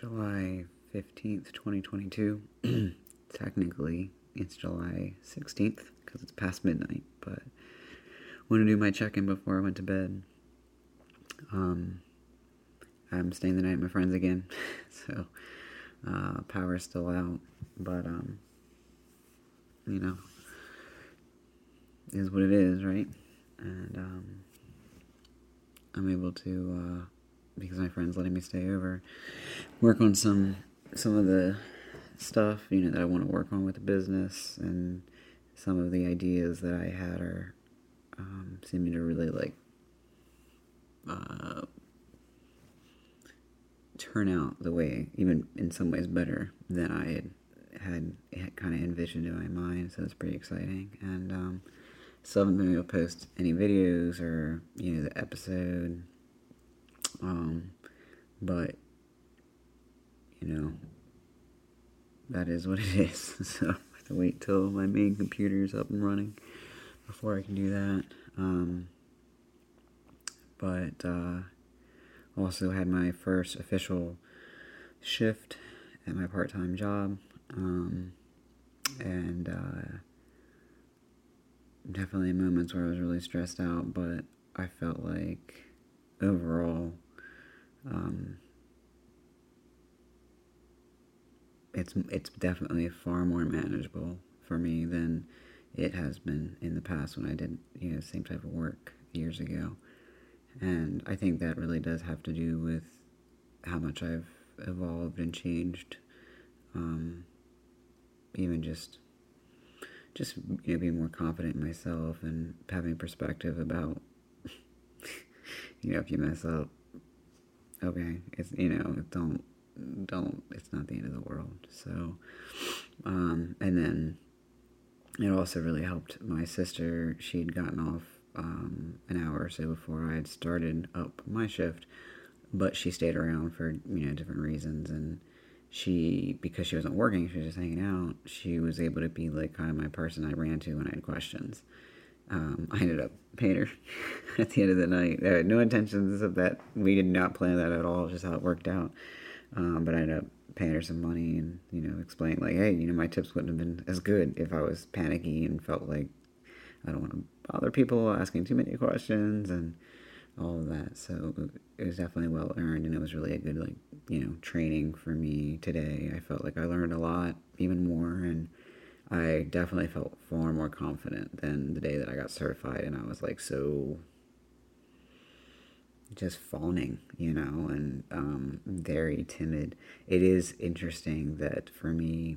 July 15th, 2022. Technically, it's July 16th because it's past midnight, but I want to do my check in before I went to bed. Um, I'm staying the night with my friends again, so uh, power's still out, but um, you know, is what it is, right? And um, I'm able to, uh, because my friend's letting me stay over, work on some some of the stuff you know that I want to work on with the business, and some of the ideas that I had are um, seeming to really like uh, turn out the way, even in some ways better than I had had, had kind of envisioned in my mind. So it's pretty exciting, and um, still haven't been able to post any videos or you know the episode. Um, but you know that is what it is. so I have to wait till my main computer is up and running before I can do that. Um, but uh, also had my first official shift at my part-time job, um, and uh, definitely moments where I was really stressed out. But I felt like overall. Um, it's it's definitely far more manageable for me than it has been in the past when I did you know same type of work years ago, and I think that really does have to do with how much I've evolved and changed, um, even just just you know being more confident in myself and having perspective about you know if you mess up, okay, it's you know don't don't it's not the end of the world. So um, and then it also really helped my sister. She'd gotten off um, an hour or so before i had started up my shift but she stayed around for you know different reasons. And she because she wasn't working she was just hanging out she was able to be like kind of my person i ran to when i had questions um, I ended up paying her at the end of the night. I had no intentions of that. We did not plan that at all. Just how it worked out. Um, but I ended up paying her some money and, you know, explaining, like, hey, you know, my tips wouldn't have been as good if I was panicky and felt like I don't want to bother people asking too many questions and all of that. So it was definitely well earned and it was really a good, like, you know, training for me today. I felt like I learned a lot, even more, and I definitely felt far more confident than the day that I got certified and I was like so just fawning, you know, and um, very timid. It is interesting that for me,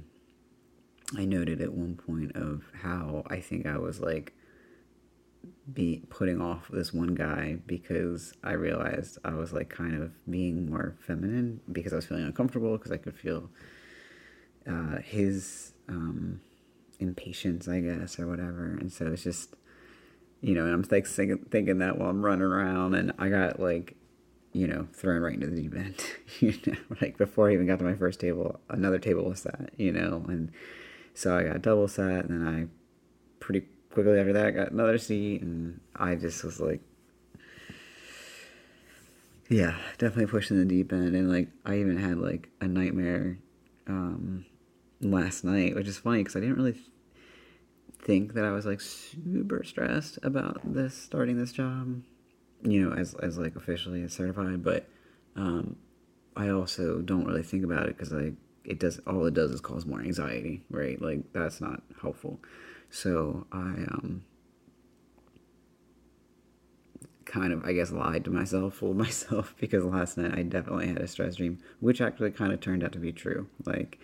I noted at one point of how I think I was like be putting off this one guy because I realized I was like kind of being more feminine because I was feeling uncomfortable because I could feel uh, his um, impatience, I guess, or whatever. And so it's just you know, and I'm like thinking that while I'm running around, and I got like, you know, thrown right into the deep end. you know, like before I even got to my first table, another table was sat. You know, and so I got double set, and then I pretty quickly after that got another seat, and I just was like, yeah, definitely pushed in the deep end, and like I even had like a nightmare um, last night, which is funny because I didn't really think that I was like super stressed about this starting this job, you know, as as like officially certified. But um, I also don't really think about it because like it does all it does is cause more anxiety, right? Like that's not helpful. So I um kind of I guess lied to myself, fooled myself because last night I definitely had a stress dream, which actually kind of turned out to be true. Like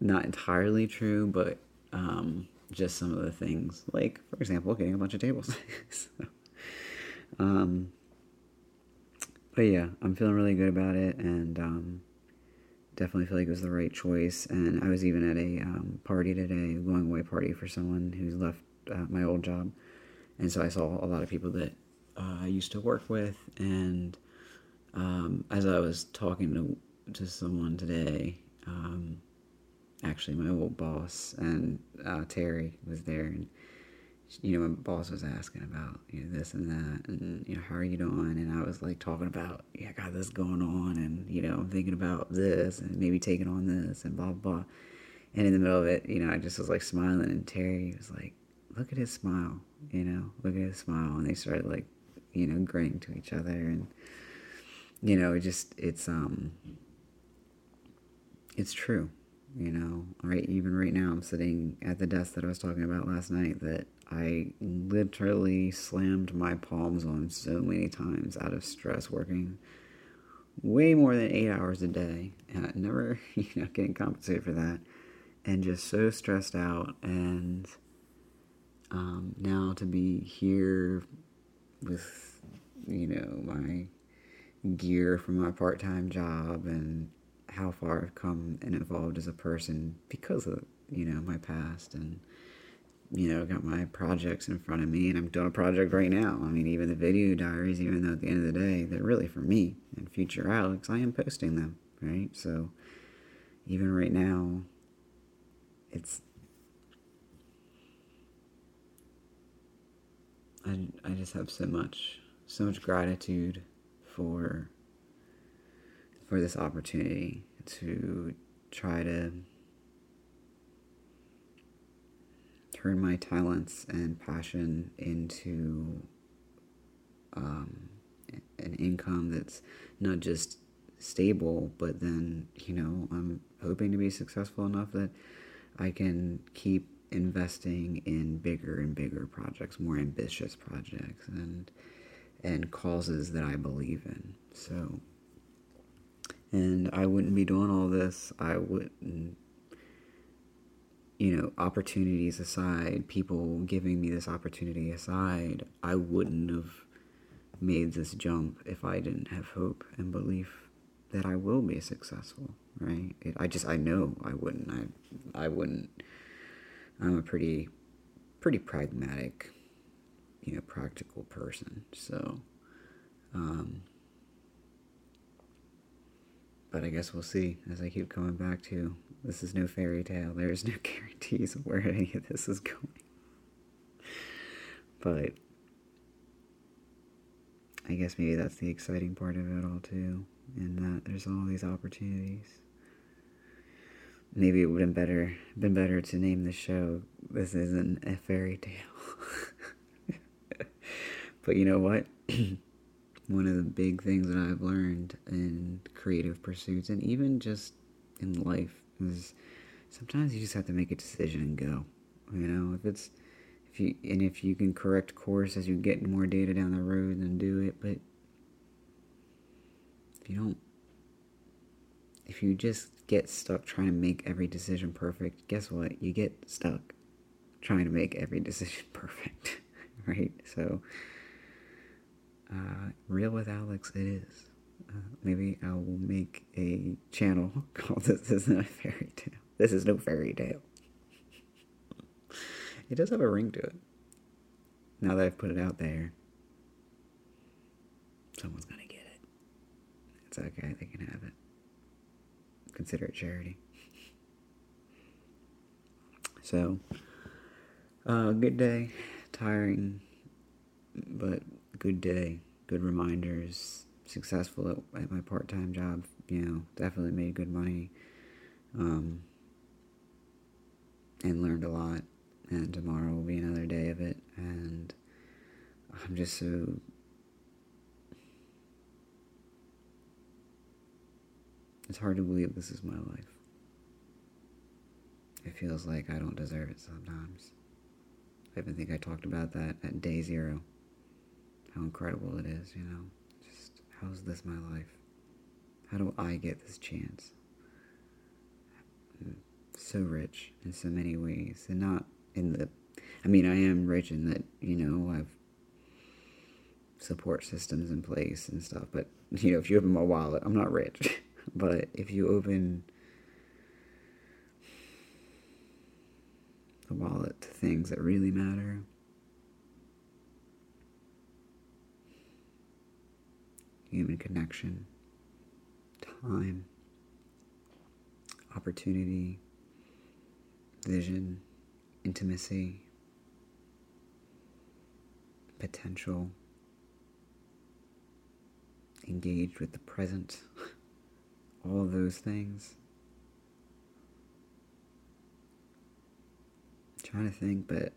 not entirely true, but um just some of the things, like for example, getting a bunch of tables. so, um, but yeah, I'm feeling really good about it, and um, definitely feel like it was the right choice. And I was even at a um, party today, a going away party for someone who's left uh, my old job, and so I saw a lot of people that uh, I used to work with, and um, as I was talking to to someone today. Um, actually my old boss and uh, Terry was there and you know, my boss was asking about you know this and that, and you know, how are you doing? And I was like talking about, yeah, I got this going on, and you know, I'm thinking about this, and maybe taking on this, and blah blah. And in the middle of it, you know, I just was like smiling, and Terry was like, "Look at his smile, you know, look at his smile," and they started like, you know, grinning to each other, and you know, it just it's um, it's true you know right even right now i'm sitting at the desk that i was talking about last night that i literally slammed my palms on so many times out of stress working way more than eight hours a day. And I never you know getting compensated for that. And just so stressed out. And um, now to be here with you know my gear from my part-time job and how far I've come and evolved as a person because of you know my past and you know got my projects in front of me and I'm doing a project right now. I mean even the video diaries, even though at the end of the day they're really for me and future Alex, I am posting them right. So even right now, it's I I just have so much so much gratitude for for this opportunity to try to turn my talents and passion into um, an income that's not just stable, but then, you know, I'm hoping to be successful enough that I can keep investing in bigger and bigger projects, more ambitious projects, and and causes that I believe in. So and I wouldn't be doing all this. I wouldn't, you know, opportunities aside, people giving me this opportunity aside, I wouldn't have made this jump if I didn't have hope and belief that I will be successful, right? It, I just, I know I wouldn't. I, I wouldn't. I'm a pretty, pretty pragmatic, you know, practical person. So, um, but I guess we'll see as I keep coming back to this is no fairy tale. There's no guarantees of where any of this is going. But I guess maybe that's the exciting part of it all too, in that there's all these opportunities. Maybe it would have been better been better to name the show This Isn't a Fairy Tale. but you know what? one of the big things that I've learned in creative pursuits and even just in life is sometimes you just have to make a decision and go. You know, if it's if you and if you can correct course as you get more data down the road, then do it. But if you don't, if you just get stuck trying to make every decision perfect, guess what? You get stuck trying to make every decision perfect, right? So uh, Real with Alex, it is. Uh, maybe I will make a channel called This Isn't a Fairy Tale. This is no fairy tale. it does have a ring to it. Now that I've put it out there, someone's gonna get it. It's okay, they can have it. Consider it charity. So, uh, good day. Tiring, but good day, good reminders, successful at, at my part time job, you know, definitely made good money, um, and learned a lot. And tomorrow will be another day of it. And I'm just so. It's hard to believe this is my life. It feels like I don't deserve it sometimes. I even think I talked about that at day zero how incredible it is, you know. Just how is this my life? How do I get this chance? So rich in so many ways, and not in the. I mean, I am rich in that you know I've support systems in place and stuff. But you know, if you open my wallet, I'm not rich. but if you open the wallet to things that really matter, human connection, time, opportunity, vision, intimacy, potential, engaged with the present, all of those things. I'm trying to think, but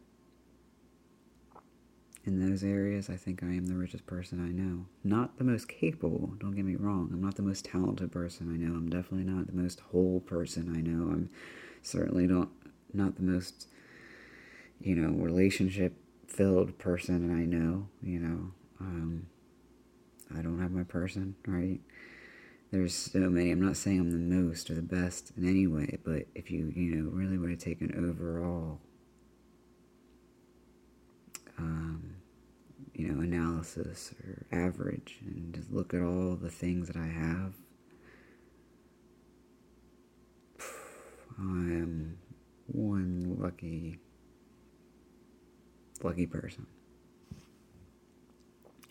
in those areas, I think I am the richest person I know. Not the most capable, don't get me wrong. I'm not the most talented person I know. I'm definitely not the most whole person I know. I'm certainly not not the most you know, relationship filled person I know, you know. Um, I don't have my person, right? There's so many. I'm not saying I'm the most or the best in any way, but if you, you know, really were to take an overall, um, you know, analysis or average and just look at all the things that I have, I am one lucky lucky person.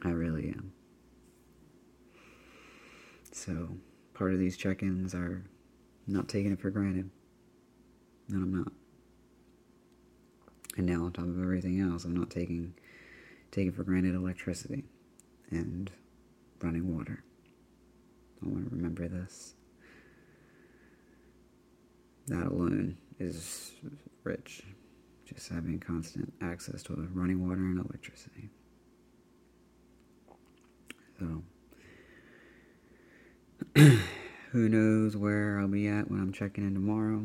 I really am. So, part of these check ins are not taking it for granted. No, I'm not. And now, on top of everything else, I'm not taking taking for granted electricity and running water. I want to remember this. That alone is rich just having constant access to running water and electricity. So, who knows where I'll be at when I'm checking in tomorrow,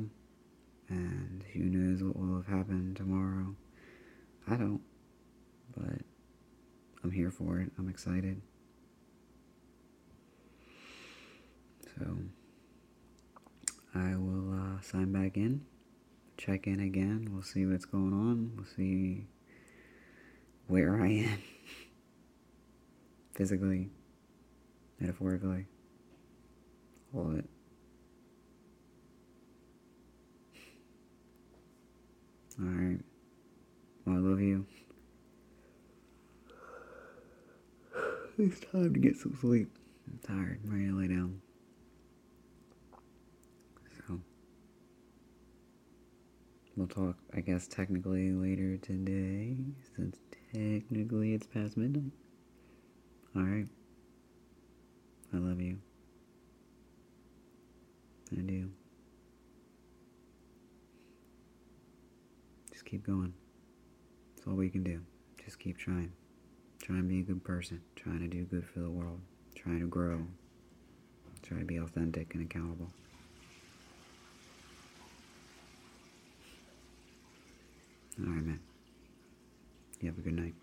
and who knows what will have happened tomorrow. I don't, but I'm here for it. I'm excited. So, I will uh, sign back in check in again. We'll see what's going on. We'll see where I am physically, metaphorically, all of it. Alright. Well, I love you. It's time to get some sleep. I'm tired. I'm ready to lay down. So, we'll talk, I guess, technically later today, since technically it's past midnight. Alright. I love you. I do. Just keep going. That's all we can do. Just keep trying. Trying to be a good person. Trying to do good for the world. Trying to grow. Try to be authentic and accountable. All right, man. You have a good night.